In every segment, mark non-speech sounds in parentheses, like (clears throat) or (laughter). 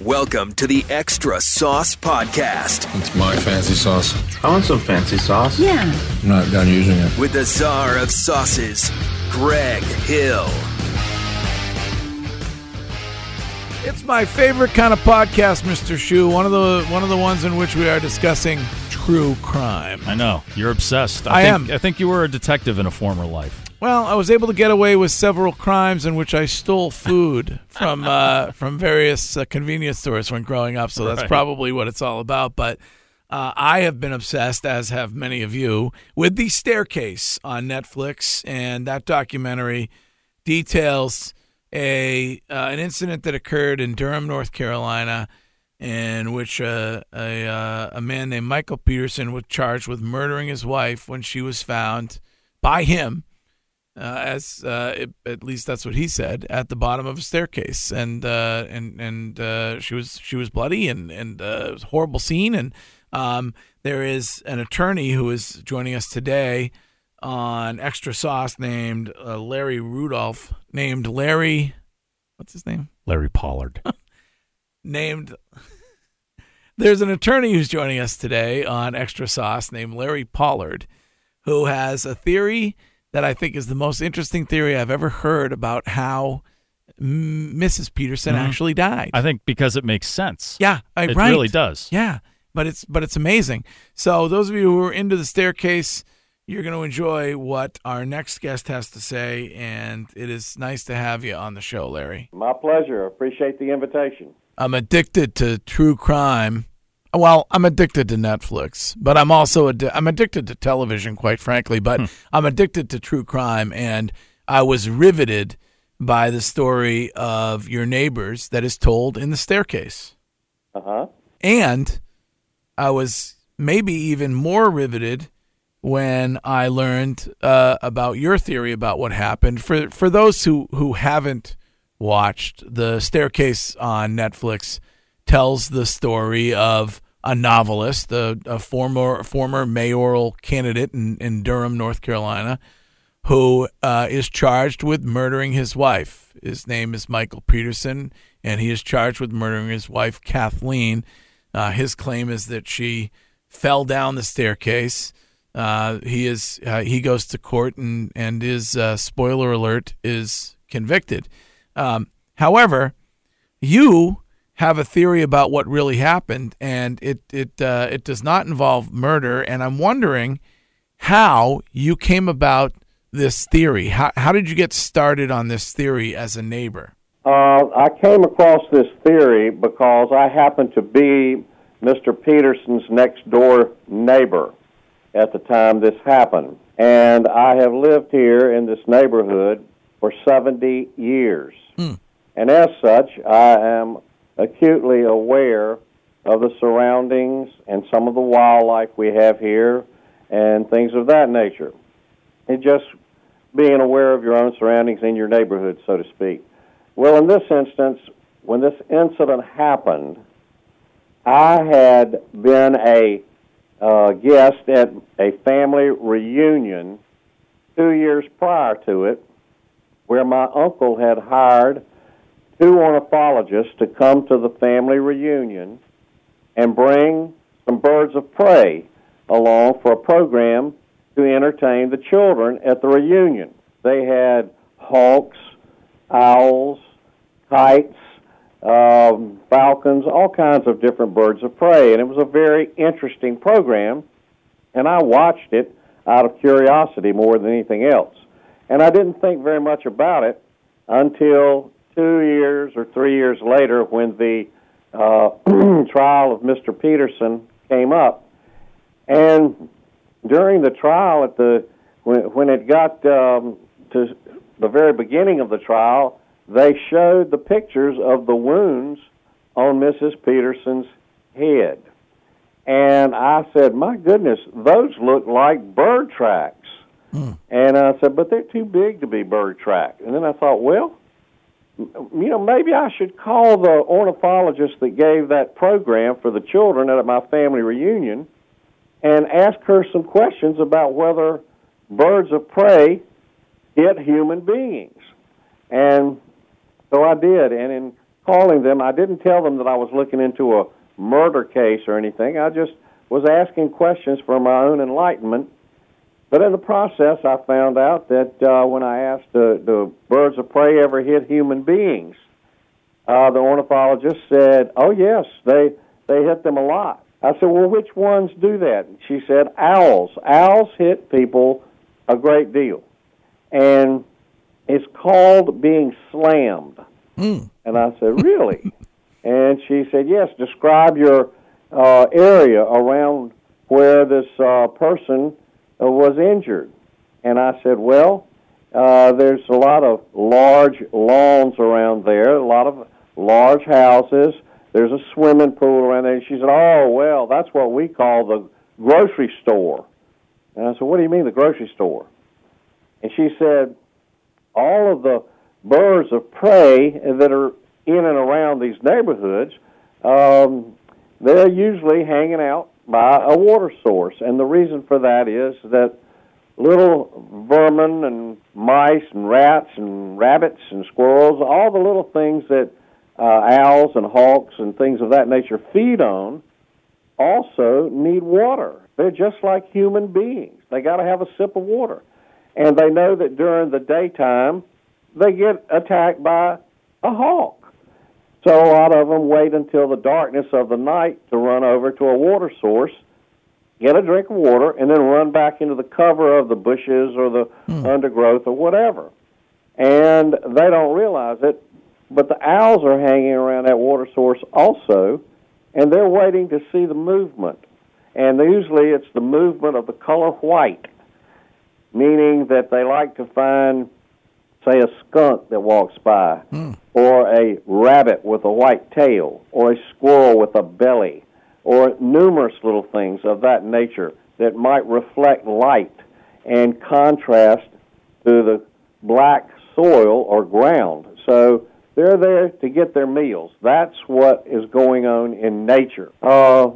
Welcome to the Extra Sauce Podcast It's my fancy sauce. I want some fancy sauce. Yeah. I'm not done using it. with the czar of sauces, Greg Hill. It's my favorite kind of podcast, Mr. Shu. One of the one of the ones in which we are discussing true crime. I know you're obsessed. I think, am. I think you were a detective in a former life. Well, I was able to get away with several crimes in which I stole food (laughs) from uh, from various uh, convenience stores when growing up. So that's Right. probably what it's all about. But uh, I have been obsessed, as have many of you, with the staircase on Netflix, and that documentary details a uh, an incident that occurred in Durham, North Carolina, in which uh, a uh, a man named Michael Peterson was charged with murdering his wife when she was found by him uh, as uh, it, at least that's what he said at the bottom of a staircase, and uh, and and uh, she was she was bloody and and uh, it was a horrible scene. And um, there is an attorney who is joining us today on Extra Sauce named uh, Larry Rudolph, named Larry, what's his name? Larry Pollard. (laughs) named (laughs) there's an attorney who's joining us today on extra sauce named larry pollard who has a theory that i think is the most interesting theory i've ever heard about how M- mrs peterson Mhm. actually died I think because it makes sense. yeah I, it right. really does. yeah but it's but it's amazing so those of you who are into the staircase you're going to enjoy what our next guest has to say and it is nice to have you on the show larry My pleasure. Appreciate the invitation. I'm addicted to true crime. Well, I'm addicted to Netflix, but I'm also addi- I'm addicted to television, quite frankly. But I'm addicted to true crime, and I was riveted by the story of your neighbors that is told in the staircase, Uh huh. and I was maybe even more riveted when I learned uh, about your theory about what happened. For for those who who haven't watched, the staircase on Netflix tells the story of a novelist, a, a former former mayoral candidate in, in Durham, North Carolina, who uh, is charged with murdering his wife. His name is Michael Peterson, and he is charged with murdering his wife, Kathleen. Uh, his claim is that she fell down the staircase. Uh, he is uh, he goes to court and and is uh, spoiler alert is convicted. Um, however, you have a theory about what really happened, and it it uh, it does not involve murder. And I'm wondering how you came about this theory. How how did you get started on this theory as a neighbor? Uh, I came across this theory because I happened to be Mr. Peterson's next door neighbor at the time this happened. And I have lived here in this neighborhood for 70 years. And as such, I am acutely aware of the surroundings and some of the wildlife we have here and things of that nature. And just being aware of your own surroundings in your neighborhood, so to speak. Well, in this instance, when this incident happened, I had been a uh, guest at a family reunion two years prior to it, where my uncle had hired two ornithologists to come to the family reunion and bring some birds of prey along for a program to entertain the children at the reunion. They had hawks, owls, kites, um, falcons, all kinds of different birds of prey, and it was a very interesting program. And I watched it out of curiosity more than anything else. And I didn't think very much about it until two years or three years later when the uh, (clears throat) trial of Mr. Peterson came up. And during the trial, at the when, when it got um, to the very beginning of the trial, they showed the pictures of the wounds on Mrs. Peterson's head. And I said, My goodness, those look like bird tracks. And I said, But they're too big to be bird tracks. And then I thought, Well, you know, maybe I should call the ornithologist that gave that program for the children at my family reunion and ask her some questions about whether birds of prey hit human beings. And so I did. And in calling them, I didn't tell them that I was looking into a murder case or anything. I just was asking questions for my own enlightenment. But in the process, I found out that uh, when I asked, the, do birds of prey ever hit human beings? Uh, the ornithologist said, "Oh yes, they they hit them a lot." I said, "Well, which ones do that?" And She said, "Owls. Owls hit people a great deal, and it's called being slammed." And I said, "Really?" (laughs) and she said, "Yes. Describe your uh, area around where this uh, person was injured." And I said, "Well, uh, there's a lot of large lawns around there, a lot of large houses. There's a swimming pool around there." And she said, "Oh, well, that's what we call the grocery store." And I said, "What do you mean the grocery store?" And she said, "All of the birds of prey that are in and around these neighborhoods, um, they're usually hanging out by a water source, and the reason for that is that." little vermin and mice and rats and rabbits and squirrels, all the little things that uh, owls and hawks and things of that nature feed on, also need water. They're just like human beings. They got to have a sip of water. And they know that during the daytime, they get attacked by a hawk. So a lot of them wait until the darkness of the night to run over to a water source get a drink of water, and then run back into the cover of the bushes or the hmm. undergrowth or whatever. And they don't realize it, but the owls are hanging around that water source also, and they're waiting to see the movement. And usually it's the movement of the color white, meaning that they like to find, say, a skunk that walks by, or a rabbit with a white tail, or a squirrel with a belly or numerous little things of that nature that might reflect light and contrast to the black soil or ground. So they're there to get their meals. That's what is going on in nature. Uh,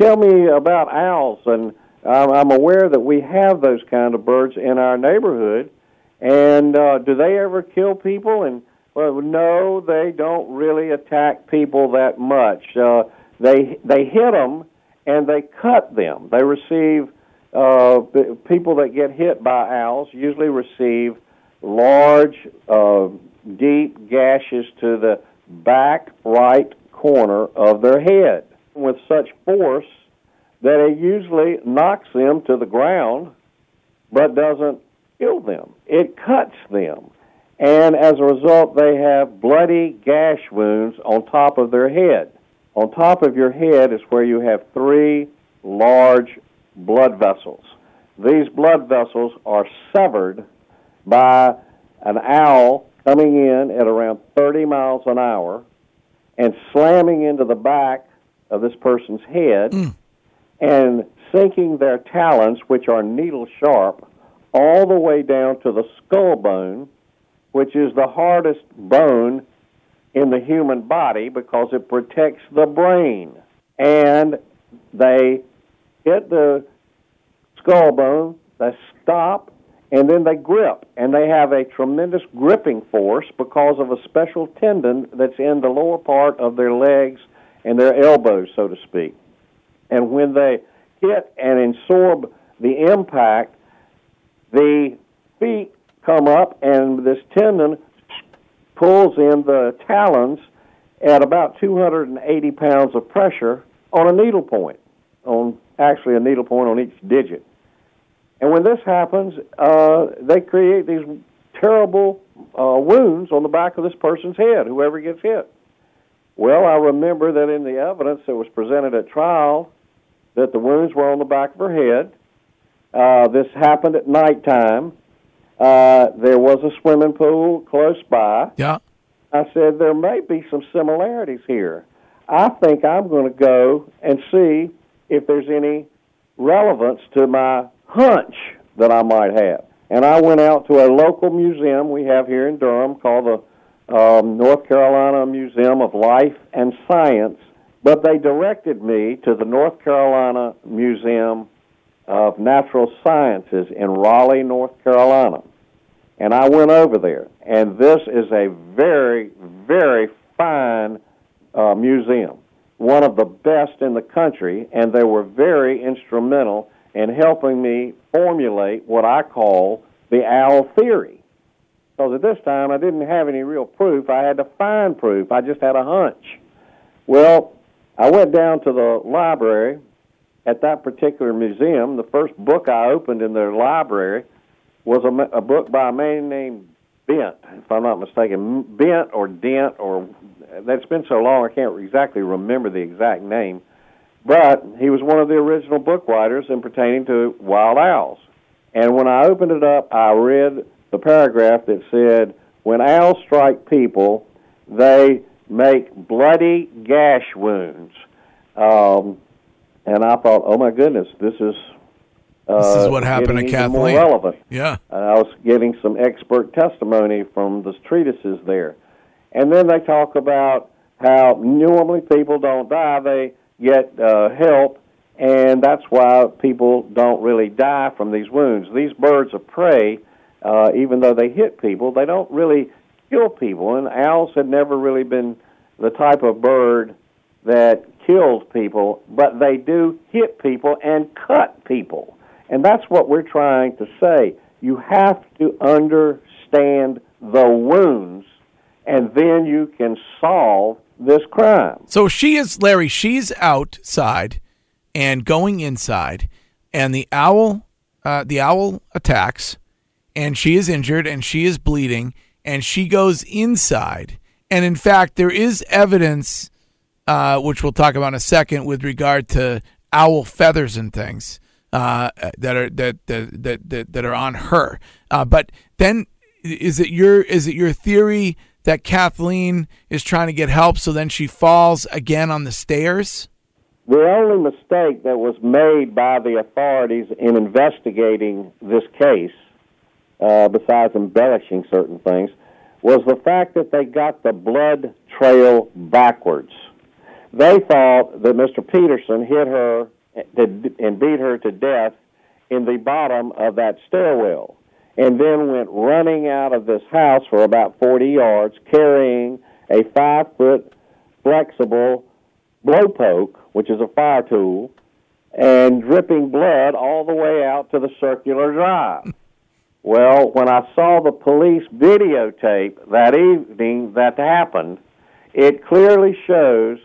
tell me about owls, and I'm, I'm aware that we have those kind of birds in our neighborhood. And uh, do they ever kill people? And well, no, they don't really attack people that much. Uh, they they hit them and they cut them. They receive uh, people that get hit by owls usually receive large, uh, deep gashes to the back right corner of their head with such force that it usually knocks them to the ground, but doesn't kill them. It cuts them. And as a result, they have bloody gash wounds on top of their head. On top of your head is where you have three large blood vessels. These blood vessels are severed by an owl coming in at around 30 miles an hour and slamming into the back of this person's head mm. and sinking their talons, which are needle sharp, all the way down to the skull bone, which is the hardest bone in the human body because it protects the brain. And they hit the skull bone, they stop, and then they grip. And they have a tremendous gripping force because of a special tendon that's in the lower part of their legs and their elbows, so to speak. And when they hit and absorb the impact, the feet come up, and this tendon pulls in the talons at about 280 pounds of pressure on a needle point, on actually a needle point on each digit. And when this happens, uh, they create these terrible uh, wounds on the back of this person's head, whoever gets hit. Well, I remember that in the evidence that was presented at trial, that the wounds were on the back of her head. Uh, this happened at nighttime. Uh, there was a swimming pool close by. Yeah. I said there may be some similarities here. I think I'm going to go and see if there's any relevance to my hunch that I might have. And I went out to a local museum we have here in Durham called the um, North Carolina Museum of Life and Science, but they directed me to the North Carolina Museum of Natural Sciences in Raleigh, North Carolina. And I went over there, and this is a very, very fine uh, museum, one of the best in the country, and they were very instrumental in helping me formulate what I call the owl theory. Because at this time I didn't have any real proof. I had to find proof. I just had a hunch. Well, I went down to the library at that particular museum. The first book I opened in their library was a, a book by a man named Bent, if I'm not mistaken. Bent or Dent, or that's been so long I can't exactly remember the exact name. But he was one of the original book writers in pertaining to wild owls. And when I opened it up, I read the paragraph that said, When owls strike people, they make bloody gash wounds. Um, and I thought, oh my goodness, this is uh, This is what happened to even more relevant. Yeah. And I was getting some expert testimony from the treatises there. And then they talk about how normally people don't die, they get uh, help, and that's why people don't really die from these wounds. These birds of prey, uh, even though they hit people, they don't really kill people, and owls had never really been the type of bird that kills people, but they do hit people and cut people. And that's what we're trying to say. You have to understand the wounds, and then you can solve this crime. So she is Larry. She's outside and going inside, and the owl, uh, the owl attacks, and she is injured and she is bleeding, and she goes inside. And in fact, there is evidence, uh, which we'll talk about in a second, with regard to owl feathers and things uh, that are that that, that that are on her. Uh, but then, is it your is it your theory? that Kathleen is trying to get help, so then she falls again on the stairs? The only mistake that was made by the authorities in investigating this case, uh, besides embellishing certain things, was the fact that they got the blood trail backwards. They thought that Mr. Peterson hit her and beat her to death in the bottom of that stairwell and then went running out of this house for about 40 yards carrying a five foot flexible blowpoke, which is a fire tool, and dripping blood all the way out to the circular drive. Well, when I saw the police videotape that evening that happened, it clearly shows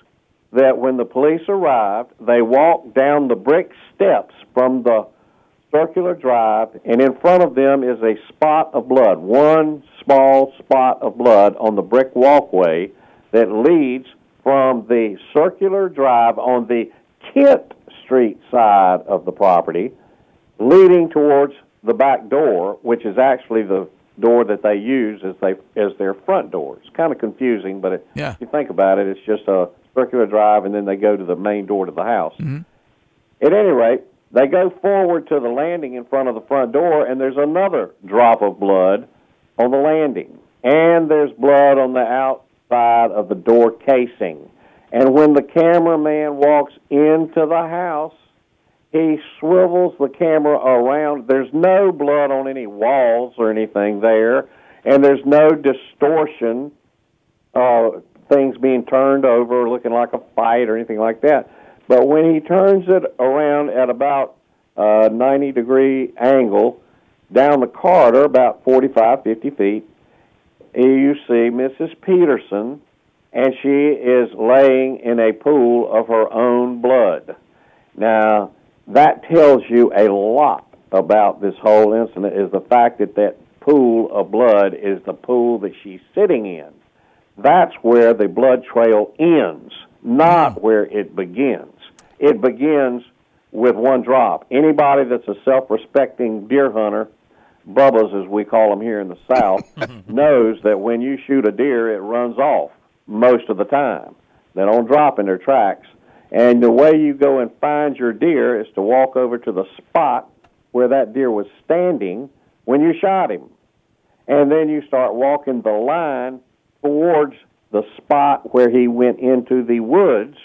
that when the police arrived, they walked down the brick steps from the circular drive, and in front of them is a spot of blood, one small spot of blood on the brick walkway that leads from the circular drive on the Kent Street side of the property, leading towards the back door, which is actually the door that they use as they as their front door. It's kind of confusing, but it, Yeah. if you think about it, it's just a circular drive, and then they go to the main door to the house. At any rate, they go forward to the landing in front of the front door, and there's another drop of blood on the landing. And there's blood on the outside of the door casing. And when the cameraman walks into the house, he swivels the camera around. There's no blood on any walls or anything there, and there's no distortion, uh, things being turned over, looking like a fight or anything like that. But when he turns it around at about a 90 degree angle down the corridor, about 45, 50 feet, you see Mrs. Peterson, and she is laying in a pool of her own blood. Now, that tells you a lot about this whole incident is the fact that that pool of blood is the pool that she's sitting in. That's where the blood trail ends, not hmm. where it begins. It begins with one drop. Anybody that's a self-respecting deer hunter, Bubba's as we call them here in the South, (laughs) hmm. knows that when you shoot a deer, it runs off most of the time. They don't drop in their tracks. And the way you go and find your deer is to walk over to the spot where that deer was standing when you shot him. And then you start walking the line towards the spot where he went into the woods.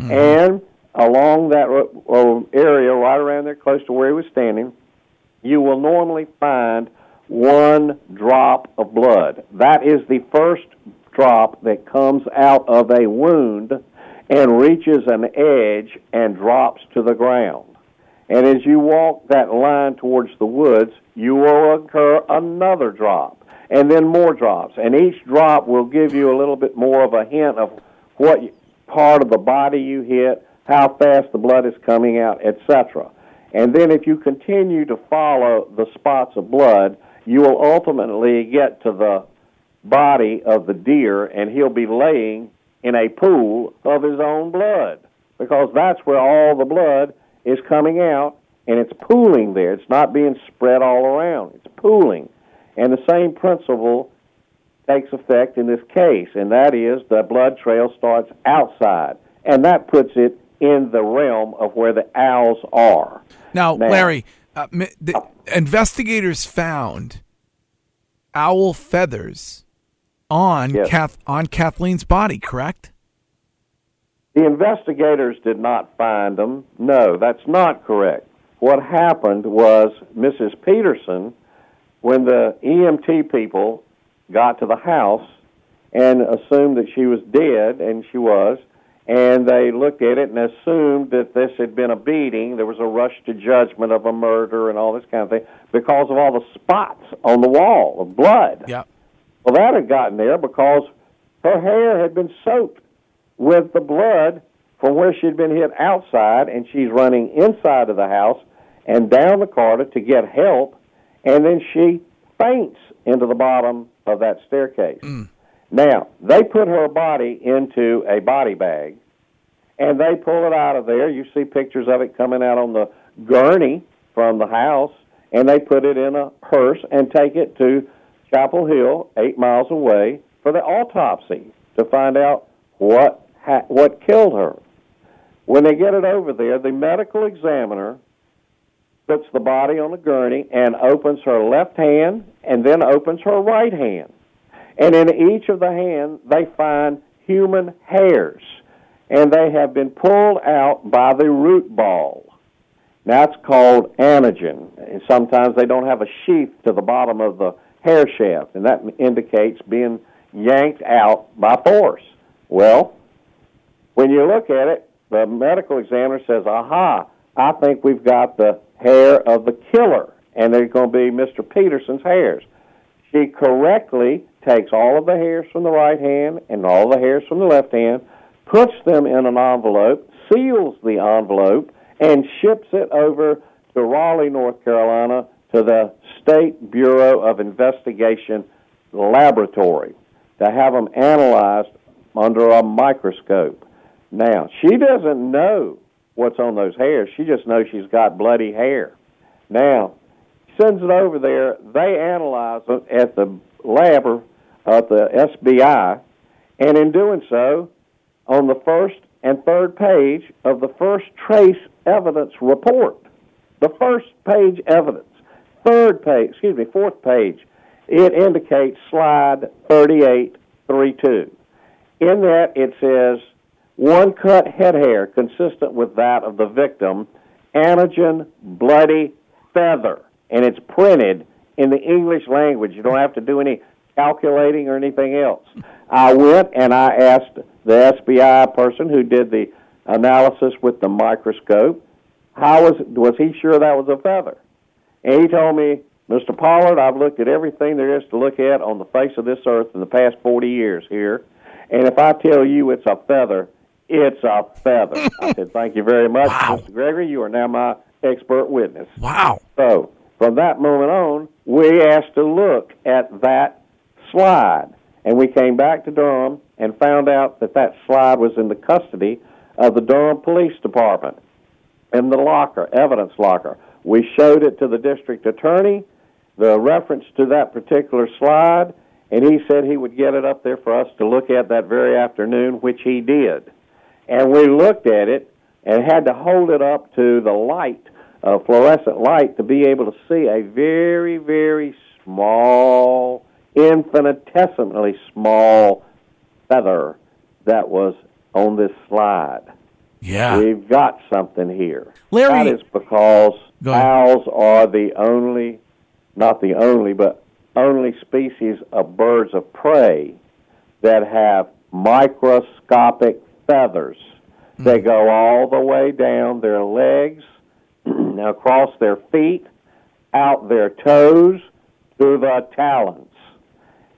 Mm-hmm. And along that area, right around there, close to where he was standing, you will normally find one drop of blood. That is the first drop that comes out of a wound and reaches an edge and drops to the ground. And as you walk that line towards the woods, you will incur another drop, and then more drops. And each drop will give you a little bit more of a hint of what part of the body you hit, how fast the blood is coming out, etc. And then if you continue to follow the spots of blood, you will ultimately get to the body of the deer, and he'll be laying in a pool of his own blood because that's where all the blood is coming out and it's pooling there. It's not being spread all around, it's pooling. And the same principle takes effect in this case, and that is the blood trail starts outside, and that puts it in the realm of where the owls are. Now, Now- Larry, uh, the investigators found owl feathers on Yes. Kath on Kathleen's body. Correct? The investigators did not find them. No, that's not correct. What happened was Mrs. Peterson, when the EMT people got to the house and assumed that she was dead, and she was, and they looked at it and assumed that this had been a beating. There was a rush to judgment of a murder and all this kind of thing because of all the spots on the wall of blood. Yeah. Well, that had gotten there because her hair had been soaked with the blood from where she'd been hit outside, and she's running inside of the house and down the corridor to get help, and then she faints into the bottom of that staircase. Mm. Now, they put her body into a body bag, and they pull it out of there. You see pictures of it coming out on the gurney from the house, and they put it in a hearse and take it to Chapel Hill, eight miles away, for the autopsy to find out what ha- what killed her. When they get it over there, the medical examiner puts the body on the gurney and opens her left hand and then opens her right hand. And in each of the hand, they find human hairs, and they have been pulled out by the root ball. That's called anagen. And sometimes they don't have a sheath to the bottom of the hair shaft, and that indicates being yanked out by force. Well, when you look at it, the medical examiner says, aha, I think we've got the hair of the killer, and they're going to be Mr. Peterson's hairs. She correctly takes all of the hairs from the right hand and all the hairs from the left hand, puts them in an envelope, seals the envelope, and ships it over to Raleigh, North Carolina, to the State Bureau of Investigation laboratory to have them analyzed under a microscope. Now, she doesn't know what's on those hairs. She just knows she's got bloody hair. Now, sends it over there. They analyze it at the lab or at the SBI, and in doing so, on the first and third page of the first trace evidence report, the first page evidence, third page, excuse me, fourth page, it indicates slide 3832. In that, it says one cut head hair consistent with that of the victim, anagen bloody feather, and it's printed in the English language. You don't have to do any calculating or anything else. I went and I asked the SBI person who did the analysis with the microscope, how was was he sure that was a feather? And he told me, Mr. Pollard, I've looked at everything there is to look at on the face of this earth in the past 40 years here, and if I tell you it's a feather, it's a feather. (laughs) I said, thank you very much, Wow. Mr. Gregory. You are now my expert witness. Wow. So from that moment on, we asked to look at that slide, and we came back to Durham and found out that that slide was in the custody of the Durham Police Department in the locker, evidence locker. We showed it to the district attorney, the reference to that particular slide, and he said he would get it up there for us to look at that very afternoon, which he did. And we looked at it and had to hold it up to the light, uh, fluorescent light, to be able to see a very, very small, infinitesimally small feather that was on this slide. Yeah. We've got something here. Larry- That is because owls are the only, not the only, but only species of birds of prey that have microscopic feathers. They Hmm. go all the way down their legs, (clears throat) across their feet, out their toes, to the talons.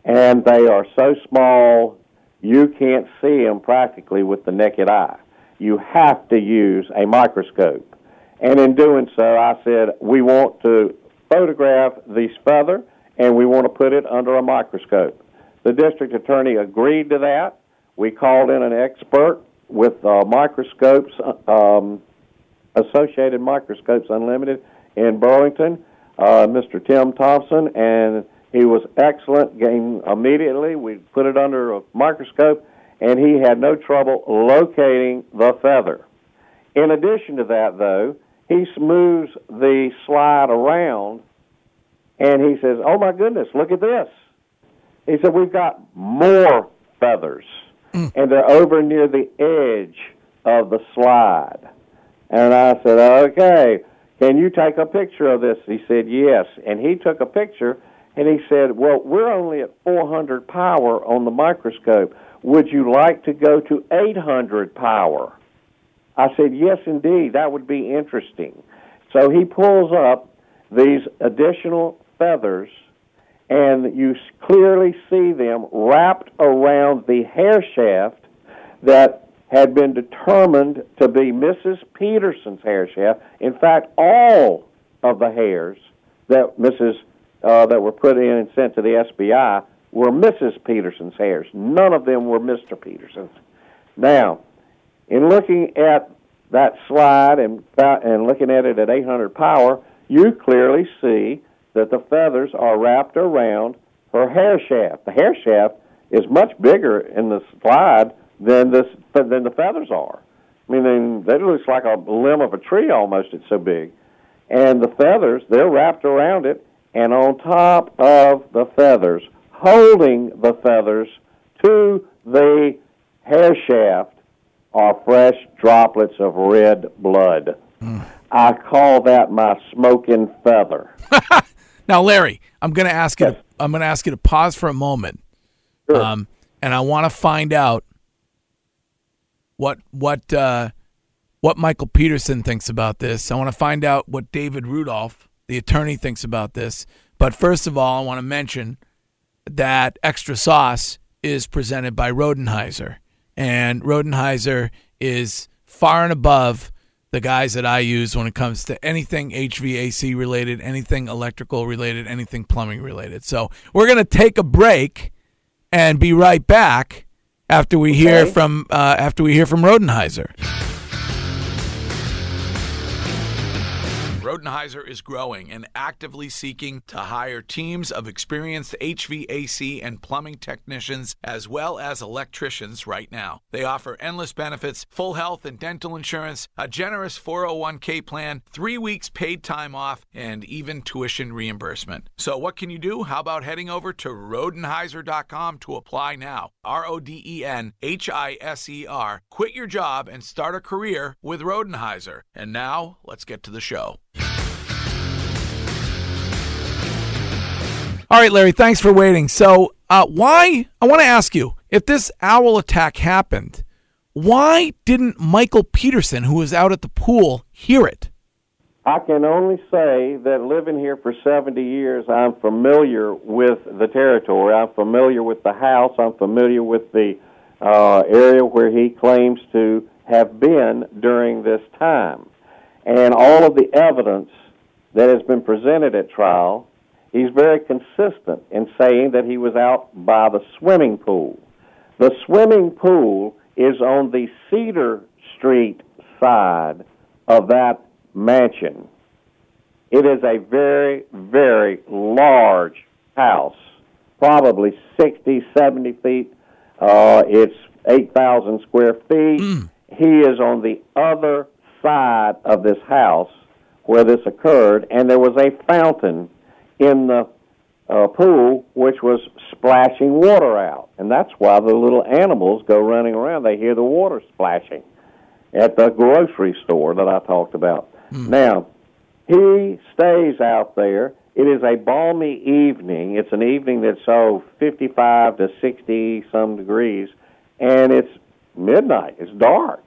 And they are so small you can't see them practically with the naked eye. You have to use a microscope. And in doing so, I said, we want to photograph this feather and we want to put it under a microscope. The district attorney agreed to that. We called in an expert with uh, microscopes, um, Associated Microscopes Unlimited in Burlington, uh, Mr. Tim Thompson, and he was excellent. Game immediately, we put it under a microscope, and he had no trouble locating the feather. In addition to that, though, he smooths the slide around, and he says, "Oh my goodness, look at this!" He said, "We've got more feathers, Mm. and they're over near the edge of the slide." And I said, "Okay, can you take a picture of this?" He said, "Yes." And he took a picture, and he said, "Well, we're only at 400 power on the microscope. Would you like to go to 800 power?" I said, "Yes, indeed. That would be interesting." So he pulls up these additional feathers, and you clearly see them wrapped around the hair shaft that had been determined to be Mrs. Peterson's hair shaft. In fact, all of the hairs that Mrs. Uh, that were put in and sent to the SBI were Mrs. Peterson's hairs. None of them were Mr. Peterson's. Now, in looking at that slide and and looking at it at 800 power, you clearly see that the feathers are wrapped around her hair shaft. The hair shaft is much bigger in the slide than this than the feathers are. I mean, that looks like a limb of a tree almost. It's so big, and the feathers they're wrapped around it, and on top of the feathers, holding the feathers to the hair shaft are fresh droplets of red blood. Mm. I call that my smoking feather. (laughs) Now, Larry, I'm going to ask you. Yes. I'm going to ask you to pause for a moment, Sure. um, and I want to find out what what uh, what Michael Peterson thinks about this. I want to find out what David Rudolph, the attorney, thinks about this. But first of all, I want to mention that extra sauce is presented by Rodenhiser, and Rodenhiser is far and above the guys that I use when it comes to anything HVAC related, anything electrical related, anything plumbing related. So we're gonna take a break and be right back after we hear from uh, after we hear from Rodenhiser. Rodenhiser is growing and actively seeking to hire teams of experienced HVAC and plumbing technicians as well as electricians right now. They offer endless benefits, full health and dental insurance, a generous 401k plan, three weeks paid time off, and even tuition reimbursement. So, what can you do? How about heading over to Rodenhiser.com to apply now? R O D E N H I S E R. Quit your job and start a career with Rodenhiser. And now, let's get to the show. All right, Larry, thanks for waiting. So, uh, why, I want to ask you if this owl attack happened, why didn't Michael Peterson, who was out at the pool, hear it? I can only say that living here for 70 years, I'm familiar with the territory. I'm familiar with the house. I'm familiar with the uh, area where he claims to have been during this time. And all of the evidence that has been presented at trial, he's very consistent in saying that he was out by the swimming pool. The swimming pool is on the Cedar Street side of that mansion. It is a very, very large house, probably 60, 70 feet. Uh, it's 8,000 square feet. he is on the other side of this house where this occurred, and there was a fountain in the uh, pool which was splashing water out. And that's why the little animals go running around. They hear the water splashing at the grocery store that I talked about. Now, he stays out there. It is a balmy evening. It's an evening that's so 55 to 60 some degrees, and it's midnight. It's dark.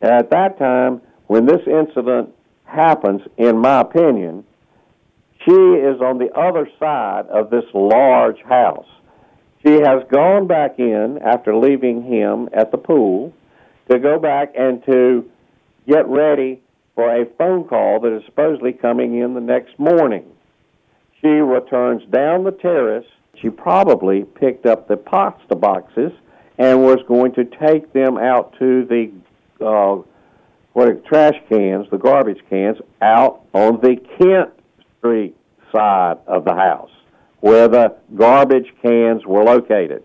And At that time, when this incident happens, in my opinion, she is on the other side of this large house. She has gone back in after leaving him at the pool to go back and to get ready for a phone call that is supposedly coming in the next morning. She returns down the terrace. She probably picked up the pasta boxes and was going to take them out to the uh, what trash cans, the garbage cans, out on the Kent Street side of the house where the garbage cans were located,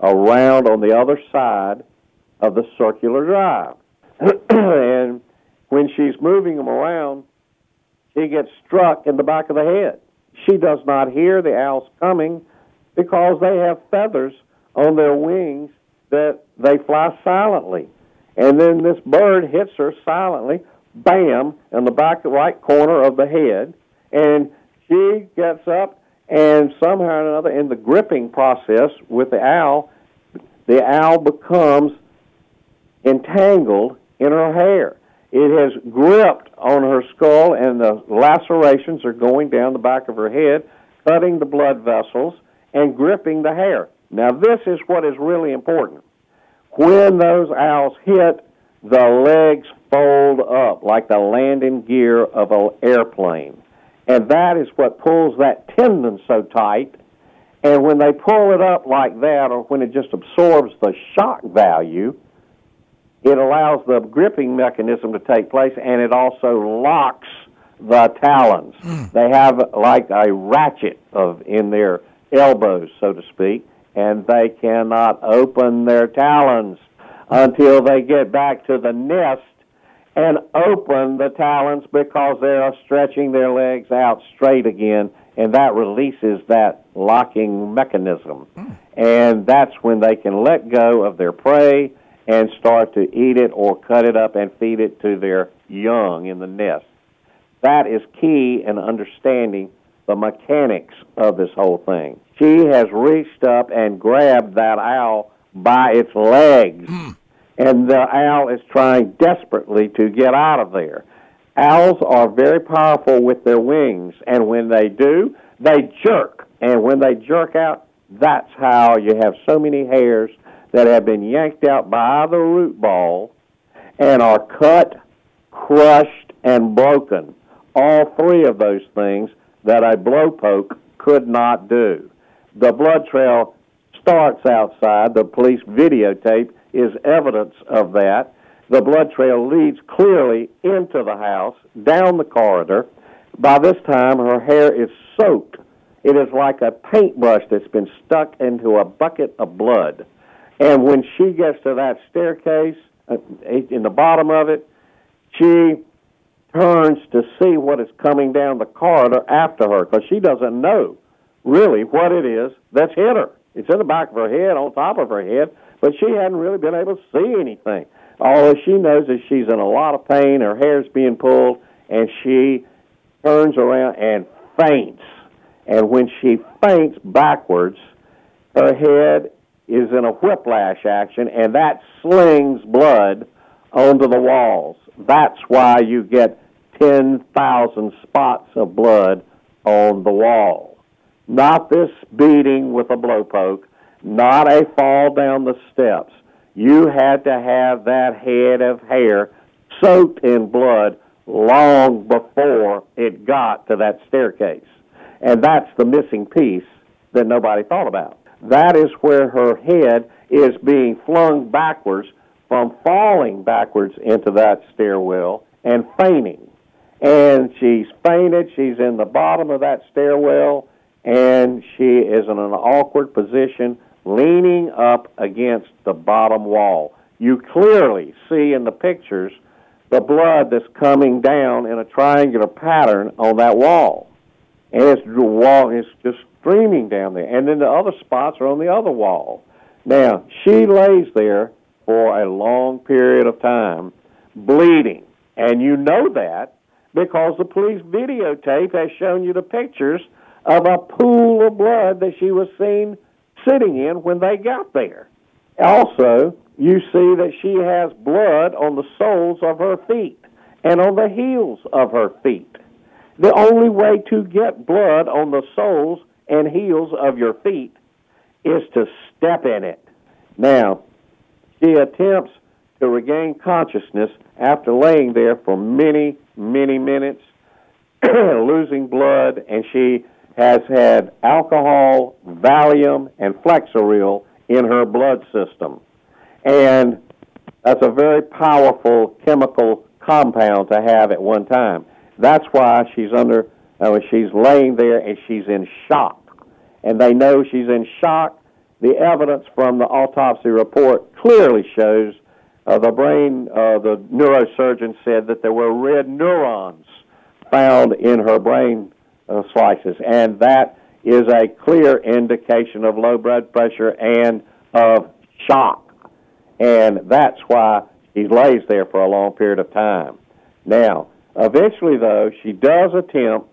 around on the other side of the circular drive. (clears throat) and when she's moving them around, she gets struck in the back of the head. She does not hear the owls coming because they have feathers on their wings that they fly silently. And then this bird hits her silently, bam, in the back right corner of the head, and she gets up and somehow or another in the gripping process with the owl, the owl becomes entangled in her hair. It has gripped on her skull, and the lacerations are going down the back of her head, cutting the blood vessels and gripping the hair. Now, this is what is really important. When those owls hit, the legs fold up like the landing gear of an airplane. And that is what pulls that tendon so tight. And when they pull it up like that, or when it just absorbs the shock value, it allows the gripping mechanism to take place and it also locks the talons. Hmm. They have like a ratchet of in their elbows, so to speak, and they cannot open their talons until they get back to the nest and open the talons because they are stretching their legs out straight again, and that releases that locking mechanism. Hmm. And that's when they can let go of their prey and start to eat it or cut it up and feed it to their young in the nest. That is key in understanding the mechanics of this whole thing. She has reached up and grabbed that owl by its legs hmm. And the owl is trying desperately to get out of there. Owls are very powerful with their wings, and when they do, they jerk. And when they jerk out, that's how you have so many hairs that have been yanked out by the root ball and are cut, crushed, and broken. All three of those things that a blowpoke could not do. The blood trail starts outside. The police videotape is evidence of that. The blood trail leads clearly into the house, down the corridor. By this time, her hair is soaked. It is like a paintbrush that's been stuck into a bucket of blood. And when she gets to that staircase, uh, in the bottom of it, she turns to see what is coming down the corridor after her because she doesn't know really what it is that's hit her. It's in the back of her head, on top of her head, but she hadn't really been able to see anything. All she knows is she's in a lot of pain, her hair's being pulled, and she turns around and faints. And when she faints backwards, her head is in a whiplash action, and that slings blood onto the walls. That's why you get 10,000 spots of blood on the wall. Not this beating with a blowpoke, not a fall down the steps. You had to have that head of hair soaked in blood long before it got to that staircase. And that's the missing piece that nobody thought about. That is where her head is being flung backwards from falling backwards into that stairwell and fainting. And she's fainted. She's in the bottom of that stairwell, and she is in an awkward position, leaning up against the bottom wall. you clearly see in the pictures the blood that's coming down in a triangular pattern on that wall. And it's the wall is just streaming down there. And then the other spots are on the other wall. Now, she lays there for a long period of time, bleeding. And you know that because the police videotape has shown you the pictures of a pool of blood that she was seen sitting in when they got there. Also, you see that she has blood on the soles of her feet and on the heels of her feet. The only way to get blood on the soles and heels of your feet is to step in it. Now, she attempts to regain consciousness after laying there for many, many minutes, (clears throat) losing blood, and she has had alcohol, Valium, and Flexeril in her blood system. And that's a very powerful chemical compound to have at one time. That's why she's under, uh, she's laying there and she's in shock. And they know she's in shock. The evidence from the autopsy report clearly shows uh, the brain, uh, the neurosurgeon said that there were red neurons found in her brain uh, slices, and that is a clear indication of low blood pressure and of shock. And that's why she lays there for a long period of time. Now, eventually, though, she does attempt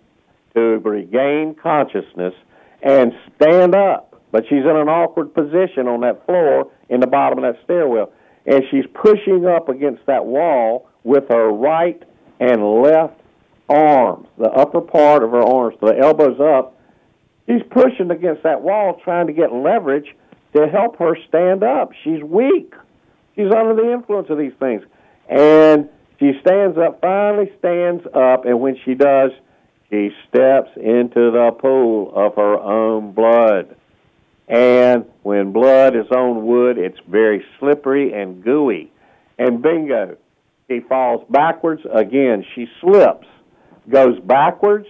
to regain consciousness and stand up, but she's in an awkward position on that floor in the bottom of that stairwell. And she's pushing up against that wall with her right and left arms, the upper part of her arms, the elbows up. She's pushing against that wall trying to get leverage to help her stand up. She's weak. She's under the influence of these things. And she stands up, finally stands up, and when she does, she steps into the pool of her own blood. And when blood is on wood, it's very slippery and gooey. And bingo, she falls backwards again. She slips, goes backwards,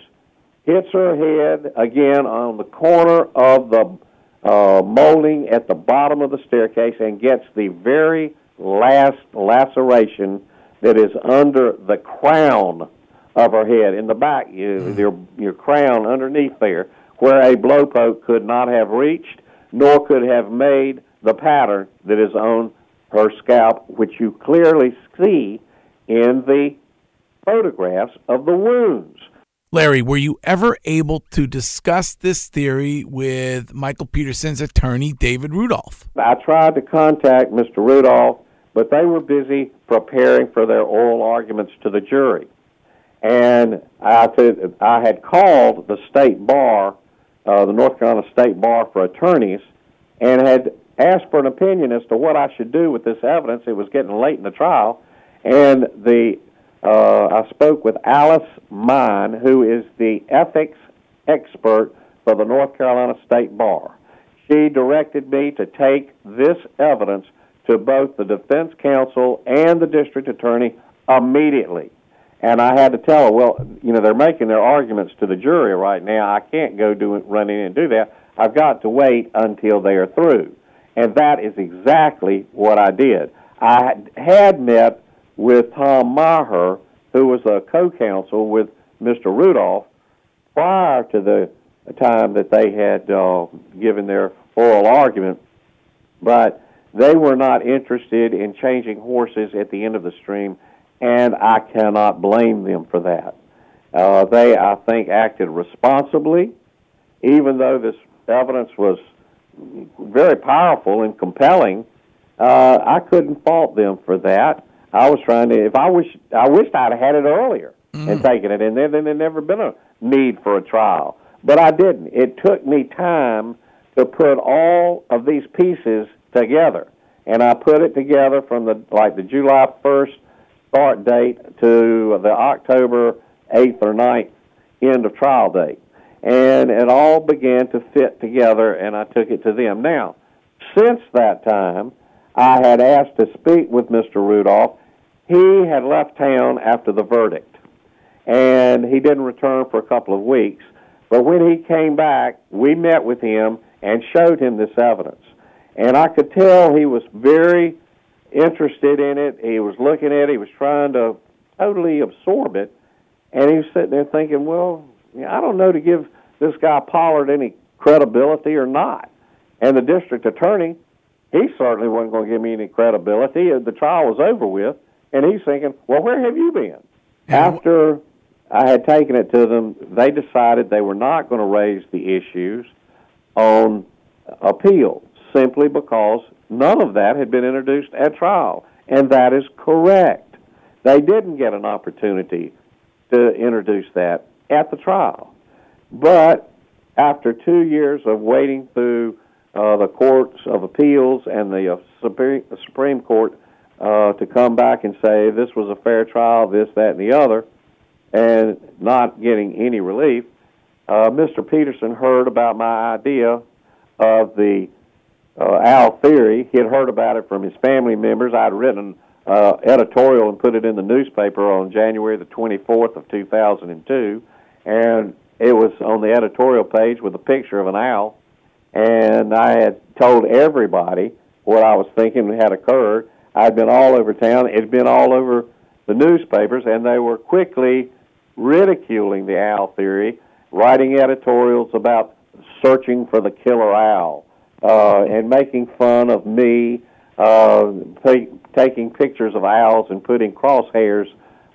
hits her head again on the corner of the uh, molding at the bottom of the staircase and gets the very last laceration that is under the crown of her head. In the back, you, mm. your, your crown underneath there, where a blowpoke could not have reached, nor could have made the pattern that is on her scalp, which you clearly see in the photographs of the wounds. Larry, were you ever able to discuss this theory with Michael Peterson's attorney, David Rudolph? I tried to contact Mr. Rudolph, but they were busy preparing for their oral arguments to the jury. And I, th- I had called the state bar, uh, the North Carolina State Bar for attorneys, and had asked for an opinion as to what I should do with this evidence. It was getting late in the trial, and the uh, I spoke with Alice Mine, who is the ethics expert for the North Carolina State Bar. She directed me to take this evidence to both the defense counsel and the district attorney immediately. And I had to tell her, well, you know, they're making their arguments to the jury right now. I can't go do run in and do that. I've got to wait until they are through. And that is exactly what I did. I had met with Tom Maher, who was a co-counsel with Mr. Rudolph, prior to the time that they had uh, given their oral argument, but they were not interested in changing horses at the end of the stream, and I cannot blame them for that. Uh, they, I think, acted responsibly, even though this evidence was very powerful and compelling. Uh, I couldn't fault them for that. I was trying to. If I wish, I wished I'd had it earlier mm. and taken it in there. Then there'd never been a need for a trial. But I didn't. It took me time to put all of these pieces together, and I put it together from the like the July first start date to the October eighth or 9th end of trial date, and it all began to fit together. And I took it to them. Now, since that time I had asked to speak with Mr. Rudolph. He had left town after the verdict, and he didn't return for a couple of weeks. But when he came back, we met with him and showed him this evidence. And I could tell he was very interested in it. He was looking at it. He was trying to totally absorb it. And he was sitting there thinking, well, I don't know to give this guy Pollard any credibility or not. And the district attorney, he certainly wasn't going to give me any credibility. The trial was over with. And he's thinking, well, where have you been? After I had taken it to them, they decided they were not going to raise the issues on appeal simply because none of that had been introduced at trial. And that is correct. They didn't get an opportunity to introduce that at the trial. But after two years of waiting through uh, the courts of appeals and the uh, Supreme, Supreme Court uh, to come back and say this was a fair trial, this, that, and the other, and not getting any relief, uh, Mr. Peterson heard about my idea of the uh, owl theory. He had heard about it from his family members. I'd written an uh, editorial and put it in the newspaper on January the 24th of 2002, and it was on the editorial page with a picture of an owl. And I had told everybody what I was thinking had occurred. I'd been all over town. It'd been all over the newspapers, and they were quickly ridiculing the owl theory, writing editorials about searching for the killer owl, uh, and making fun of me, uh, take, taking pictures of owls and putting crosshairs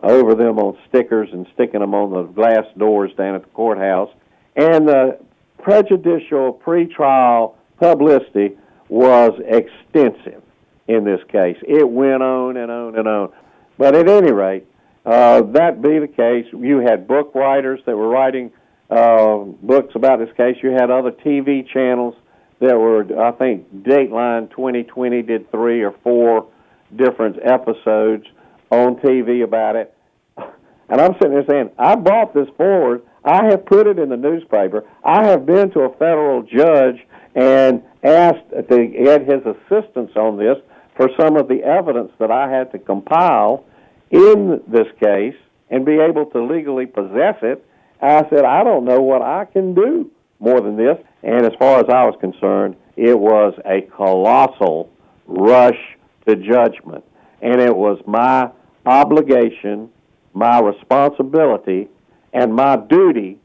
over them on stickers and sticking them on the glass doors down at the courthouse. And the prejudicial pretrial publicity was extensive in this case. It went on and on and on. But at any rate, uh, that be the case, you had book writers that were writing uh, books about this case. You had other TV channels that were, I think, Dateline 2020 did three or four different episodes on TV about it. (laughs) And I'm sitting there saying, I brought this forward. I have put it in the newspaper. I have been to a federal judge and asked to get his assistance on this for some of the evidence that I had to compile in this case and be able to legally possess it. I said, I don't know what I can do more than this. And as far as I was concerned, it was a colossal rush to judgment. And it was my obligation, my responsibility, and my duty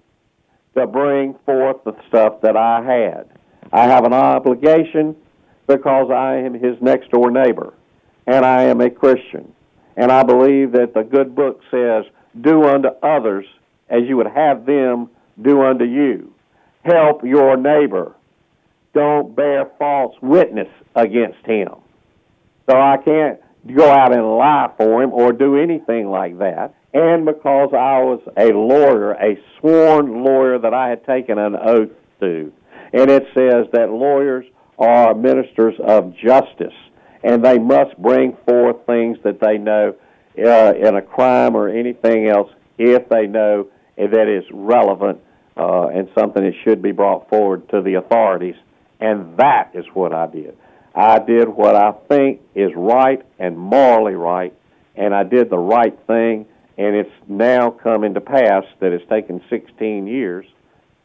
to bring forth the stuff that I had. I have an obligation because I am his next door neighbor, and I am a Christian. And I believe that the good book says, Do unto others as you would have them do unto you. Help your neighbor. Don't bear false witness against him. So I can't go out and lie for him or do anything like that. And because I was a lawyer, a sworn lawyer that I had taken an oath to. And it says that lawyers are ministers of justice, and they must bring forth things that they know uh, in a crime or anything else if they know that is relevant uh, and something that should be brought forward to the authorities. And that is what I did. I did what I think is right and morally right, and I did the right thing, and it's now coming to pass that it's taken 16 years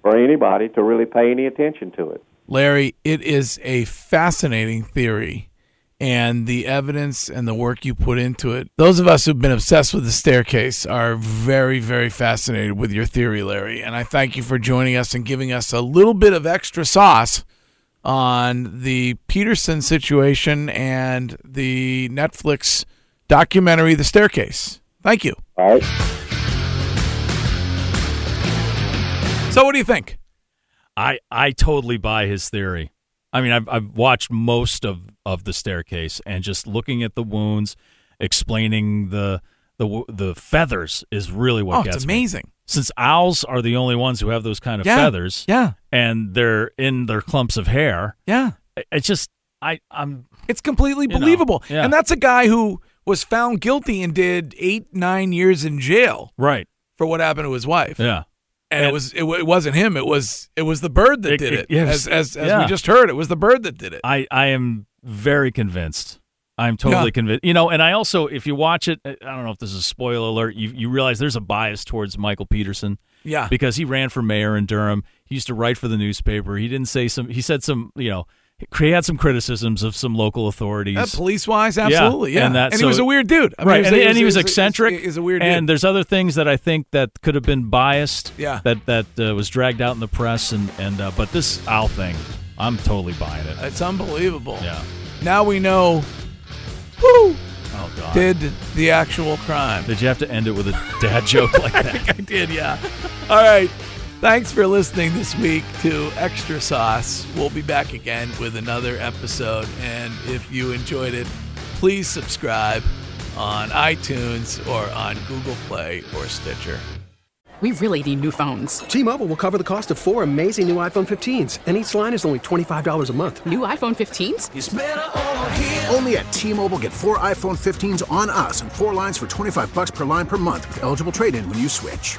for anybody to really pay any attention to it. Larry, it is a fascinating theory. And the evidence and the work you put into it. Those of us who've been obsessed with the staircase are very, very fascinated with your theory, Larry. And I thank you for joining us and giving us a little bit of extra sauce on the Peterson situation and the Netflix documentary, The Staircase. Thank you. All right. So, what do you think? I I totally buy his theory. I mean, I've I've watched most of of the staircase and just looking at the wounds, explaining the the the feathers is really what Oh, gets it's me. amazing. Since owls are the only ones who have those kind of Yeah. feathers, Yeah. and they're in their clumps of hair, Yeah. it- it's just I I'm It's completely You know, believable. yeah. And that's a guy who was found guilty and did eight, nine years in jail right. for what happened to his wife. Yeah. And, it was it, it wasn't him. It was it was the bird that It- did it- it. yes. As as, as Yeah. we just heard, it was the bird that did it. I, I am very convinced. I'm totally Yeah. convinced. You know, and I also, if you watch it, I don't know if this is a spoiler alert. You you realize there's a bias towards Michael Peterson. Yeah. because he ran for mayor in Durham. He used to write for the newspaper. He didn't say some. He said some. You know, he had some criticisms of some local authorities. Uh, police wise, absolutely, yeah. And, that, he so- was a weird dude. I mean, right, he was- and, and he was, he was- eccentric. He's a weird And dude. there's other things that I think that could have been biased. Yeah. That that uh, was dragged out in the press, and and uh, but this Al thing, I'm totally buying it. It's unbelievable. Yeah. Now we know who Oh God. did the actual crime. Did you have to end it with a dad (laughs) joke like that? I did, yeah. All right. Thanks for listening this week to Extra Sauce. We'll be back again with another episode. And if you enjoyed it, please subscribe on iTunes or on Google Play or Stitcher. We really need new phones. T-Mobile will cover the cost of four amazing new iPhone 15s, and each line is only $25 a month. New iPhone 15s? Only at T-Mobile get four iPhone 15s on us and four lines for 25 bucks per line per month with eligible trade-in when you switch.